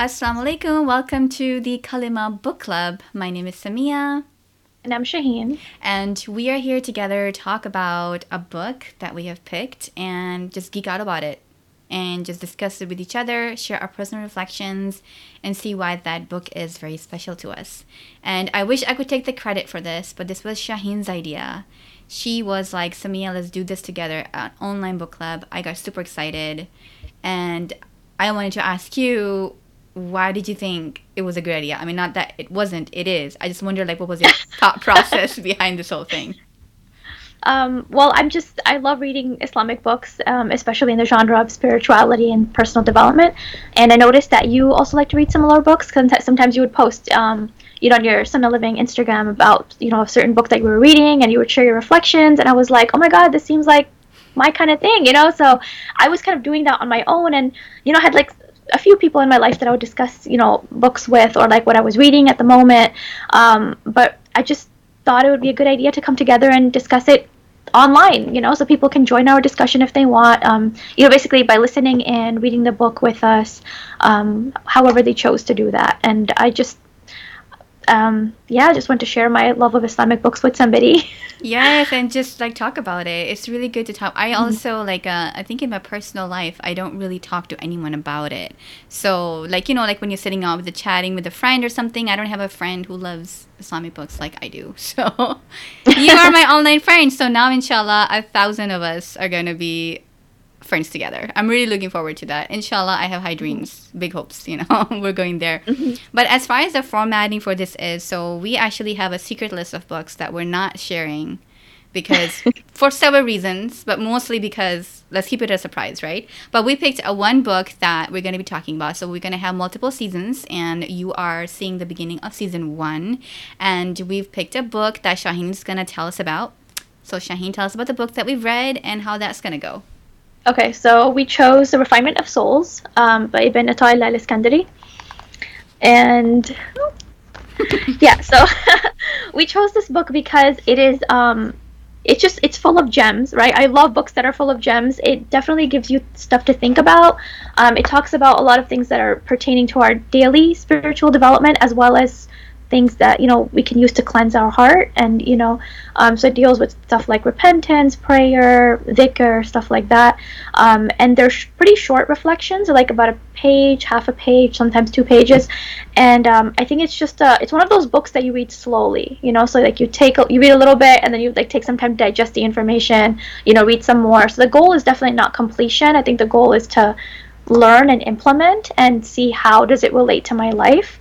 Assalamu alaikum. Welcome to the Kalimah Book Club. My name is Samia. And I'm Shaheen. And we are here together to talk about a book that we have picked and just geek out about it and just discuss it with each other, share our personal reflections, and see why that book is very special to us. And I wish I could take the credit for this, but this was Shaheen's idea. She was like, Samia, let's do this together, an online book club. I got super excited. And I wanted to ask you why did you think it was a good idea? I mean, not that it wasn't, it is. I just wonder, like, what was your thought process behind this whole thing? Um, well, I'm just, I love reading Islamic books, um, especially in the genre of spirituality and personal development. And I noticed that you also like to read similar books. Because sometimes you would post, um, you know, on your Sunnah Living Instagram about, you know, a certain book that you were reading and you would share your reflections. And I was like, oh my God, this seems like my kind of thing, you know? So I was kind of doing that on my own and, you know, I had like a few people in my life that I would discuss, you know, books with or like what I was reading at the moment. Um, but I just thought it would be a good idea to come together and discuss it online, you know, so people can join our discussion if they want. Um, you know, basically by listening and reading the book with us, um, however they chose to do that. And I just um, yeah, I just want to share my love of Islamic books with somebody. yes, and just like talk about it. It's really good to talk. I mm-hmm. also like uh, I think in my personal life, I don't really talk to anyone about it. So like you know, like when you're sitting out with the chatting with a friend or something, I don't have a friend who loves Islamic books like I do. So you are my online friend. So now, inshallah, a thousand of us are gonna be friends together. I'm really looking forward to that. Inshallah, I have high dreams, big hopes, you know, we're going there. Mm-hmm. But as far as the formatting for this is, so we actually have a secret list of books that we're not sharing because for several reasons, but mostly because let's keep it a surprise, right? But we picked a one book that we're going to be talking about. So we're going to have multiple seasons, and you are seeing the beginning of season one. And we've picked a book that Shaheen is going to tell us about. So Shaheen, tell us about the book that we've read and how that's going to go. Okay, so we chose The Refinement of Souls um, by Ibn Ata'illah al-Iskandari. And yeah, so we chose this book because it is um, it's just it's full of gems right? I love books that are full of gems. It definitely gives you stuff to think about. Um, it talks about a lot of things that are pertaining to our daily spiritual development as well as things that you know we can use to cleanse our heart and you know um, so it deals with stuff like repentance prayer dhikr stuff like that. Um, and they're sh- pretty short reflections like about a page half a page sometimes two pages. And um, i think it's just a, it's one of those books that you read slowly you know so like you take a, you read a little bit and then you like take some time to digest the information you know read some more. So the goal is definitely not completion. I think the goal is to learn and implement and see how does it relate to my life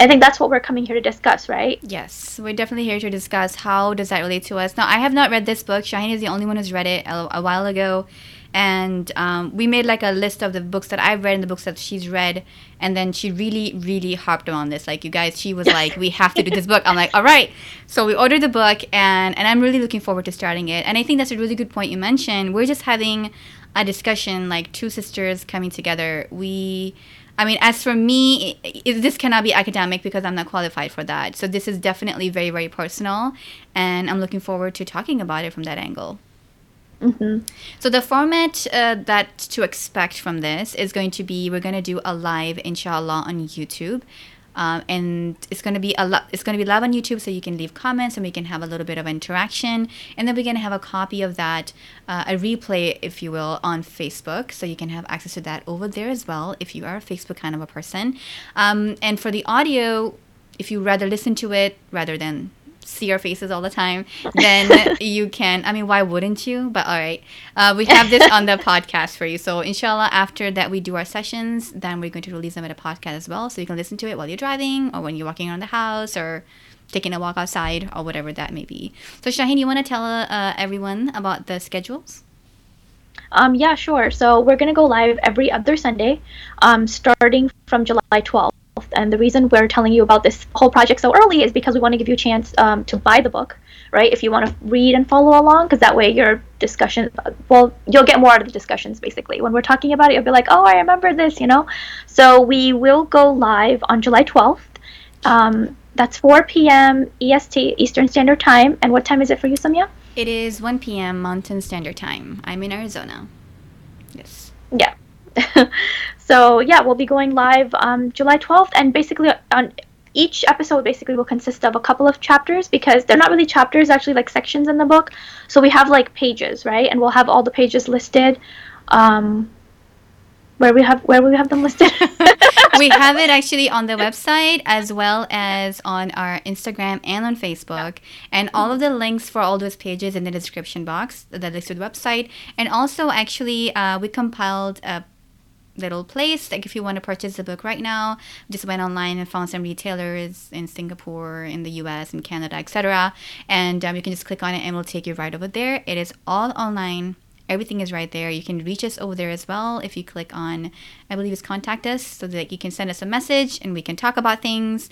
I think that's what we're coming here to discuss, right? Yes, we're definitely here to discuss how does that relate to us. Now, I have not read this book. Shaheen is the only one who's read it a, a while ago, and um, we made like a list of the books that I've read and the books that she's read, and then she really, really harped on this. Like you guys, she was like, "We have to do this book." I'm like, "All right." So we ordered the book, and and I'm really looking forward to starting it. And I think that's a really good point you mentioned. We're just having a discussion, like two sisters coming together. We I mean, as for me, it, it, this cannot be academic because I'm not qualified for that. So this is definitely very, very personal, and I'm looking forward to talking about it from that angle. Mm-hmm. So the format uh, that to expect from this is going to be we're going to do a live, inshallah, on YouTube. Um, and it's going to be a lot it's going to be live on youtube so you can leave comments and we can have a little bit of interaction. And then we're to have a copy of that uh, a replay if you will on facebook. So you can have access to that over there as well if you are a facebook kind of a person. Um, and for the audio if you rather listen to it rather than see our faces all the time, then you can. I mean, why wouldn't you? But all right, uh, we have this on the podcast for you. So inshallah, after that we do our sessions, then we're going to release them at a podcast as well, so you can listen to it while you're driving or when you're walking around the house or taking a walk outside or whatever that may be. So Shaheen, you want to tell uh, everyone about the schedules? Um, yeah, sure. So we're gonna go live every other Sunday, um, starting from July 12th. And the reason we're telling you about this whole project so early is because we want to give you a chance um, to buy the book, right? If you want to read and follow along, because that way your discussion, well, you'll get more out of the discussions basically. When we're talking about it, you'll be like, oh, I remember this, you know? So we will go live on July 12th. Um, that's 4 p.m. EST, Eastern Standard Time. And what time is it for you, Samia? It is 1 p.m. Mountain Standard Time. I'm in Arizona. Yes. Yeah. So yeah, we'll be going live um, July 12th, and basically on each episode basically will consist of a couple of chapters because they're not really chapters, actually like sections in the book. So we have like pages, right? And we'll have all the pages listed. Um, where we have where we have them listed. we have it actually on the website as well as on our Instagram and on Facebook. And all of the links for all those pages in the description box that to the website. And also, actually, uh, we compiled a little place. Like if you want to purchase the book right now, just went online and found some retailers in Singapore, in the US, in Canada, etc. And um, you can just click on it and it'll take you right over there. It is all online Everything is right there. You can reach us over there as well if you click on, I believe it's contact us, so that you can send us a message and we can talk about things.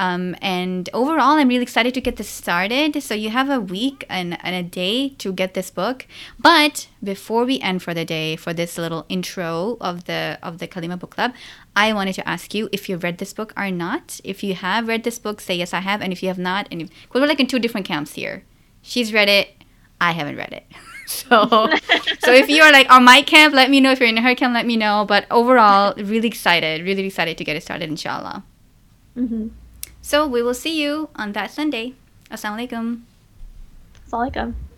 Um, and overall, I'm really excited to get this started. So you have a week and, and a day to get this book. But before we end for the day, for this little intro of the of the Kalimah Book Club, I wanted to ask you if you've read this book or not. If you have read this book, say yes, I have. And if you have not, and if, we're like in two different camps here. She's read it. I haven't read it. So, so if you are like on my camp, let me know. If you're in her camp, let me know. But overall, really excited, really excited to get it started, inshallah. Mm-hmm. So we will see you on that Sunday. Assalamualaikum. Assalamualaikum.